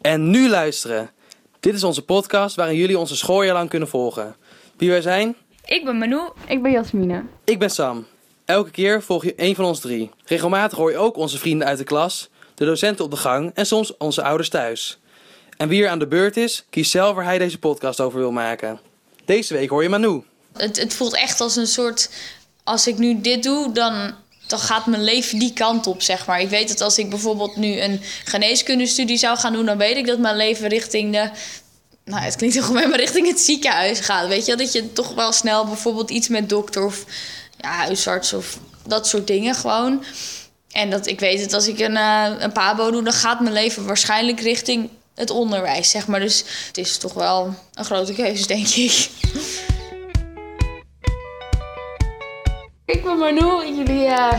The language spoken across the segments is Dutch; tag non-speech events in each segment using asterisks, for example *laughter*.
En nu luisteren. Dit is onze podcast waarin jullie onze schooljaar lang kunnen volgen. Wie wij zijn? Ik ben Manu. Ik ben Jasmine. Ik ben Sam. Elke keer volg je één van ons drie. Regelmatig hoor je ook onze vrienden uit de klas, de docenten op de gang en soms onze ouders thuis. En wie er aan de beurt is, kiest zelf waar hij deze podcast over wil maken. Deze week hoor je Manu. Het, het voelt echt als een soort. Als ik nu dit doe, dan, dan gaat mijn leven die kant op, zeg maar. Ik weet dat als ik bijvoorbeeld nu een geneeskundestudie zou gaan doen, dan weet ik dat mijn leven richting de. Nou, het klinkt heel gemeen, maar richting het ziekenhuis gaat. Weet je, dat je toch wel snel bijvoorbeeld iets met dokter of ja, huisarts of dat soort dingen gewoon. En dat ik weet dat als ik een, uh, een pabo doe, dan gaat mijn leven waarschijnlijk richting het onderwijs, zeg maar. Dus het is toch wel een grote keuze, denk ik. Manu. Jullie uh,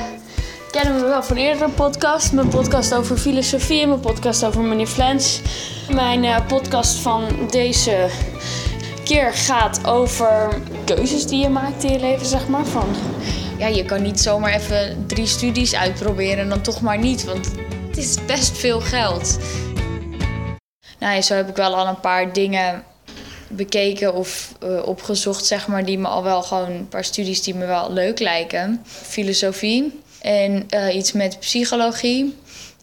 kennen me wel van eerdere podcast. Mijn podcast over filosofie en mijn podcast over meneer Flens. Mijn uh, podcast van deze keer gaat over keuzes die je maakt in je leven, zeg maar. Van, ja, je kan niet zomaar even drie studies uitproberen en dan toch maar niet. Want het is best veel geld. Nou zo heb ik wel al een paar dingen bekeken of uh, opgezocht, zeg maar, die me al wel gewoon een paar studies die me wel leuk lijken. Filosofie en uh, iets met psychologie,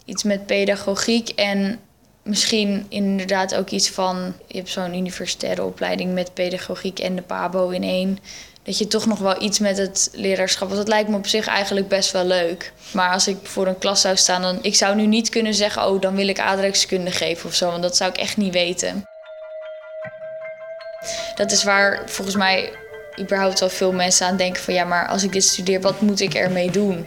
iets met pedagogiek en misschien inderdaad ook iets van, je hebt zo'n universitaire opleiding met pedagogiek en de PABO in één. Dat je toch nog wel iets met het leraarschap. Want dat lijkt me op zich eigenlijk best wel leuk. Maar als ik voor een klas zou staan, dan. Ik zou nu niet kunnen zeggen, oh, dan wil ik aardrijkskunde geven of zo. Want dat zou ik echt niet weten. Dat is waar volgens mij überhaupt wel veel mensen aan denken van ja, maar als ik dit studeer, wat moet ik ermee doen?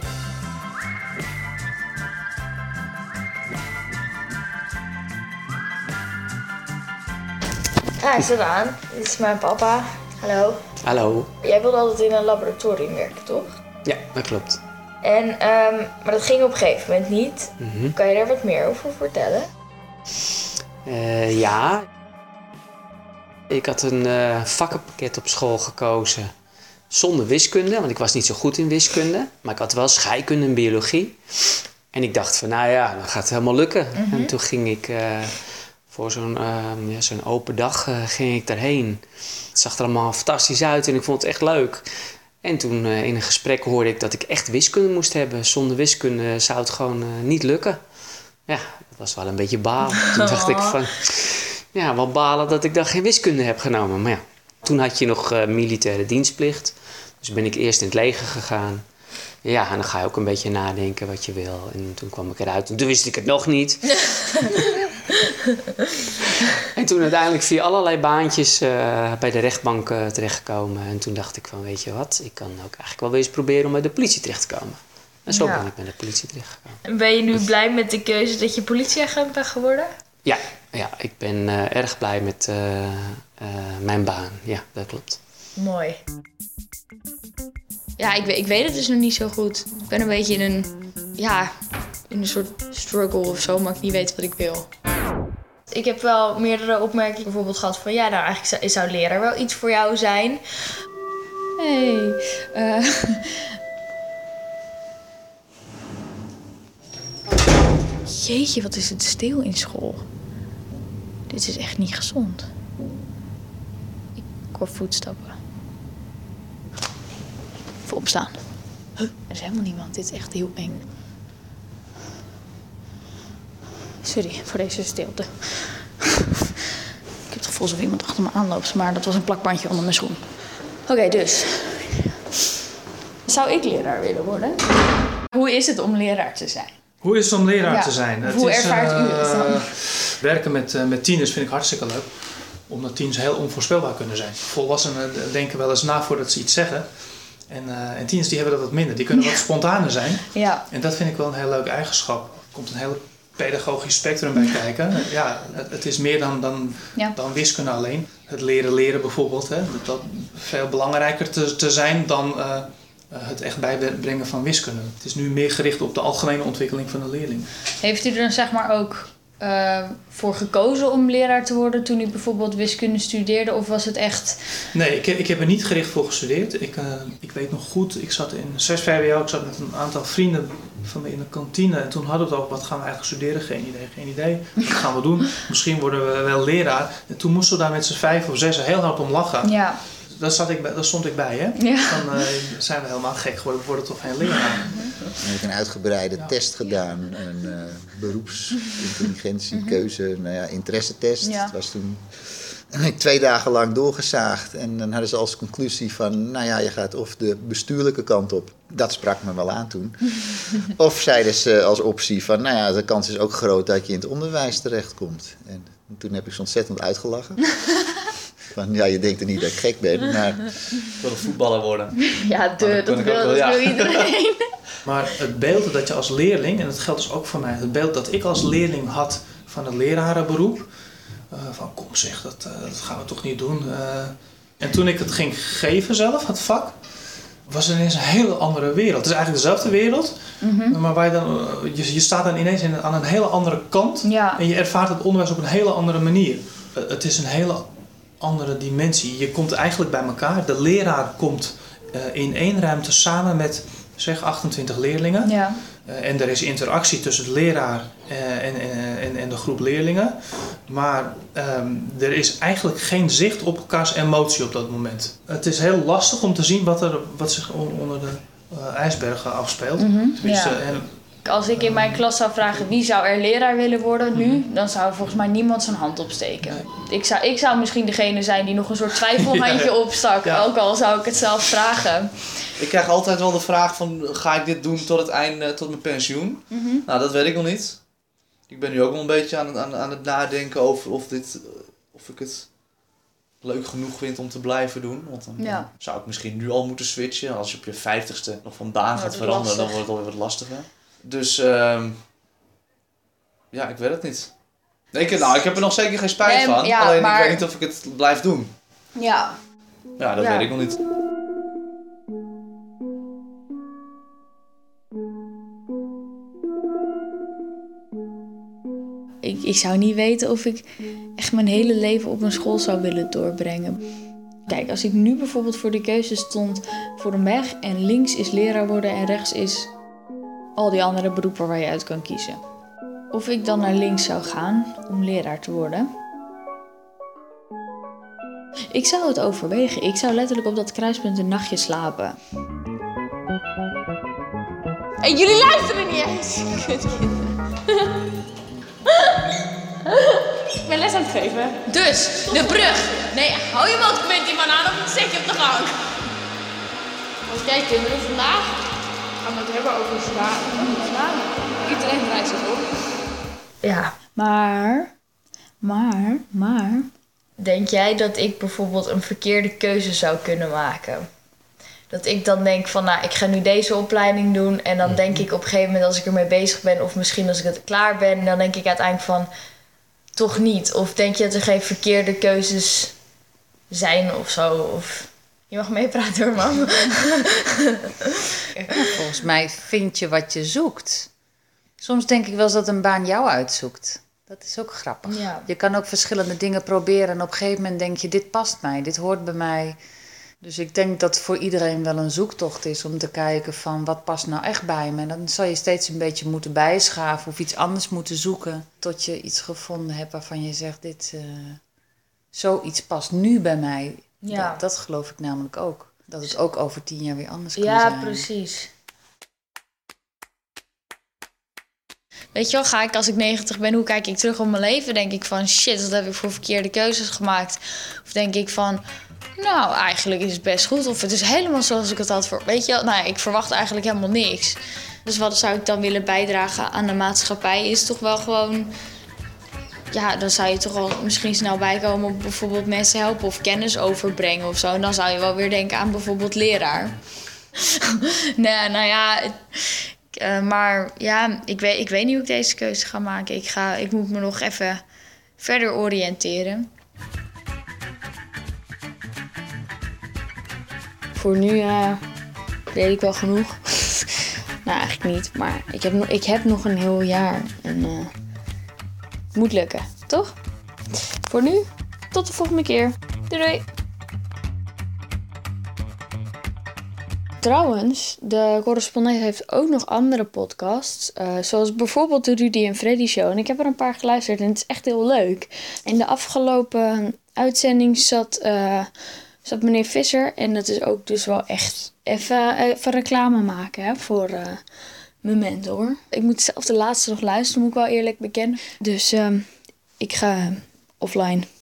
Ah, is het aan? Dit is mijn papa. Hallo. Hallo. Jij wilde altijd in een laboratorium werken, toch? Ja, dat klopt. En, um, maar dat ging op een gegeven moment niet. Mm -hmm. Kan je daar wat meer over vertellen? Uh, ja. Ik had een uh, vakkenpakket op school gekozen zonder wiskunde, want ik was niet zo goed in wiskunde. Maar ik had wel scheikunde en biologie. En ik dacht van, nou ja, dan gaat het helemaal lukken. Mm -hmm. En toen ging ik uh, voor zo'n ja, zo'n open dag ging ik daarheen. Het zag er allemaal fantastisch uit en ik vond het echt leuk. En toen uh, in een gesprek hoorde ik dat ik echt wiskunde moest hebben. Zonder wiskunde zou het gewoon uh, niet lukken. Ja, dat was wel een beetje balen. Toen dacht ik van, ja, wel balen dat ik dan geen wiskunde heb genomen. Maar ja, toen had je nog uh, militaire dienstplicht. Dus ben ik eerst in het leger gegaan. Ja, en dan ga je ook een beetje nadenken wat je wil. En toen kwam ik eruit en toen wist ik het nog niet. *laughs* en toen uiteindelijk via allerlei baantjes uh, bij de rechtbank uh, terechtgekomen. En toen dacht ik van, weet je wat, ik kan ook eigenlijk wel weer eens proberen om bij de politie terecht te komen. En zo ja. ben ik bij de politie terechtgekomen. Ben je nu blij met de keuze dat je politieagent bent geworden? Ja, ja ik ben uh, erg blij met mijn baan. Ja, dat klopt. Mooi. Ja, ik, ik weet het dus nog niet zo goed. Ik ben een beetje in een, ja, in een soort struggle of zo, maar ik niet weet wat ik wil. Ik heb wel meerdere opmerkingen bijvoorbeeld gehad van... ja, nou eigenlijk zou leraar wel iets voor jou zijn. Hey. Uh... *laughs* Jeetje, wat is het stil in school. Dit is echt niet gezond. Ik voetstappen. Even opstaan. Huh, er is helemaal niemand. Dit is echt heel eng. Sorry voor deze stilte. Ik heb het gevoel alsof iemand achter me aanloopt, maar dat was een plakbandje onder mijn schoen. Oké, dus. Zou ik leraar willen worden? Hoe is het om leraar te zijn? Hoe is het om leraar ja. te zijn? Hoe het ervaart is, u het dan? werken met, uh, met tieners vind ik hartstikke leuk. Omdat tieners heel onvoorspelbaar kunnen zijn. Volwassenen denken wel eens na voordat ze iets zeggen. En, uh, en tieners die hebben dat wat minder. Die kunnen wat spontaner zijn. Ja. En dat vind ik wel een heel leuke eigenschap. Er komt een hele pedagogisch spectrum bij kijken. Ja, het, het is meer dan, dan, Ja. dan wiskunde alleen. Het leren leren bijvoorbeeld. Hè, dat, dat veel belangrijker te, te zijn dan uh, het echt bijbrengen van wiskunde. Het is nu meer gericht op de algemene ontwikkeling van de leerling. Heeft u er dan zeg maar ook eh, voor gekozen om leraar te worden toen u bijvoorbeeld wiskunde studeerde? Of was het echt... Nee, ik heb, ik heb er niet gericht voor gestudeerd. Ik, eh, ik weet nog goed, ik zat in 6 VWO, ik zat met een aantal vrienden van me in de kantine. En toen hadden we het ook, wat gaan we eigenlijk studeren? Geen idee, geen idee. Wat gaan we doen? *laughs* Misschien worden we wel leraar. En toen moesten we daar met z'n vijf of zes heel hard om lachen. Ja. Daar, zat ik bij, daar stond ik bij, hè? Ja. Dan eh, zijn we helemaal gek geworden, we worden toch geen leraar. Dan heb ik een uitgebreide Ja. test gedaan. Een eh beroepsintelligentie, keuze, nou ja, interessetest. Ja. Het was toen *laughs* twee dagen lang doorgezaagd. En dan hadden ze als conclusie van, nou ja, je gaat of de bestuurlijke kant op. Dat sprak me wel aan toen. *laughs* of zeiden ze als optie van, nou ja, de kans is ook groot dat je in het onderwijs terechtkomt. En toen heb ik ze ontzettend uitgelachen. *laughs* van, ja, je denkt er niet dat ik gek ben, maar Ik wil een voetballer worden. Ja, dat de, dat ik ook wil, wel, dat ja. wil *laughs* iedereen. Maar het beeld dat je als leerling, en dat geldt dus ook voor mij, het beeld dat ik als leerling had van het lerarenberoep, eh, van kom zeg, dat, eh, dat gaan we toch niet doen. eh. en toen ik het ging geven zelf, het vak, was het ineens een hele andere wereld. Het is eigenlijk dezelfde wereld, maar waar je, dan, je, je staat dan ineens in, aan een hele andere kant Ja. en je ervaart het onderwijs op een hele andere manier. Het is een hele andere dimensie. Je komt eigenlijk bij elkaar. De leraar komt eh, in één ruimte samen met zeg 28 leerlingen. Ja. Eh, en er is interactie tussen de leraar eh, en, en, en, de groep leerlingen. Maar ehm, er is eigenlijk geen zicht op elkaars emotie op dat moment. Het is heel lastig om te zien wat, er, wat zich on- onder de eh, ijsbergen afspeelt. Tenminste, ja. en, Als ik in mijn klas zou vragen wie zou er leraar willen worden nu, dan zou volgens mij niemand zijn hand opsteken. Ik, zou, ik zou misschien degene zijn die nog een soort twijfelhandje *laughs* Ja, opstak, Ja. ook al zou ik het zelf vragen. Ik krijg altijd wel de vraag van, ga ik dit doen tot het einde, tot mijn pensioen? Nou, dat weet ik nog niet. Ik ben nu ook wel een beetje aan, het- aan, aan het nadenken over of, dit, eh, of ik het leuk genoeg vind om te blijven doen. Want dan Ja. zou ik misschien nu al moeten switchen. Als je op je vijftigste nog van baan gaat het veranderen, dan wordt het alweer wat lastiger. Dus, ehm, ja, ik weet het niet. Nee, ik, nou, ik heb er nog zeker geen spijt Nee, van. ja, Alleen maar- ik weet niet of ik het blijf doen. Ja. Ja, dat Ja. weet ik nog niet. Ik, ik zou niet weten of ik echt mijn hele leven op een school zou willen doorbrengen. Kijk, als ik nu bijvoorbeeld voor de keuze stond voor een weg en links is leraar worden en rechts is al die andere beroepen waar je uit kan kiezen. Of ik dan naar links zou gaan om leraar te worden. Ik zou het overwegen. Ik zou letterlijk op dat kruispunt een nachtje slapen. En jullie luisteren niet eens. Kutkinderen. Ik ben les aan het geven. Dus, de brug. Nee, hou je mond, Quinty, man aan of zet je op de gang. Oké, kinderen, vandaag gaan het hebben over slaan. slaan. Iedereen draait zich om. Ja. Maar, maar, maar... Denk jij dat ik bijvoorbeeld een verkeerde keuze zou kunnen maken? Dat ik dan denk van, nou, ik ga nu deze opleiding doen. En dan denk ik op een gegeven moment als ik ermee bezig ben... of misschien als ik het klaar ben... dan denk ik uiteindelijk van, toch niet. Of denk je dat er geen verkeerde keuzes zijn of zo? Of... Je mag meepraten hoor, mam. Volgens mij vind je wat je zoekt. Soms denk ik wel eens dat een baan jou uitzoekt. Dat is ook grappig. Ja. Je kan ook verschillende dingen proberen en op een gegeven moment denk je, dit past mij, dit hoort bij mij. Dus ik denk dat voor iedereen wel een zoektocht is om te kijken van wat past nou echt bij me. En dan zal je steeds een beetje moeten bijschaven of iets anders moeten zoeken. Tot je iets gevonden hebt waarvan je zegt, dit, eh, zoiets past nu bij mij. Ja. Dat, dat geloof ik namelijk ook. Dat het ook over tien jaar weer anders kan Ja, zijn. precies. Weet je wel, ga ik als ik 90 ben, hoe kijk ik terug op mijn leven? Denk ik van shit, wat heb ik voor verkeerde keuzes gemaakt? Of denk ik van, nou, eigenlijk is het best goed. Of het is helemaal zoals ik het had voor. Weet je wel, nou, ja, ik verwacht eigenlijk helemaal niks. Dus wat zou ik dan willen bijdragen aan de maatschappij? Is toch wel gewoon. Ja, dan zou je toch al misschien snel bijkomen op bijvoorbeeld mensen helpen of kennis overbrengen of zo. En dan zou je wel weer denken aan bijvoorbeeld leraar. *laughs* nee, nou ja. eh, maar ja, ik weet, ik weet niet hoe ik deze keuze ga maken. Ik, ga, ik moet me nog even verder oriënteren. Voor nu eh, weet ik wel genoeg. *laughs* nou, eigenlijk niet. Maar ik heb, ik heb nog een heel jaar. En eh, moet lukken, toch? Voor nu, tot de volgende keer. Doei! Trouwens, de correspondent heeft ook nog andere podcasts. eh, zoals bijvoorbeeld de Rudy en Freddy Show. En ik heb er een paar geluisterd en het is echt heel leuk. In de afgelopen uitzending zat, eh, zat meneer Visser. En dat is ook dus wel echt even, even reclame maken hè, voor eh Memento hoor. Ik moet zelf de laatste nog luisteren, moet ik wel eerlijk bekennen. Dus ehm, ik ga offline.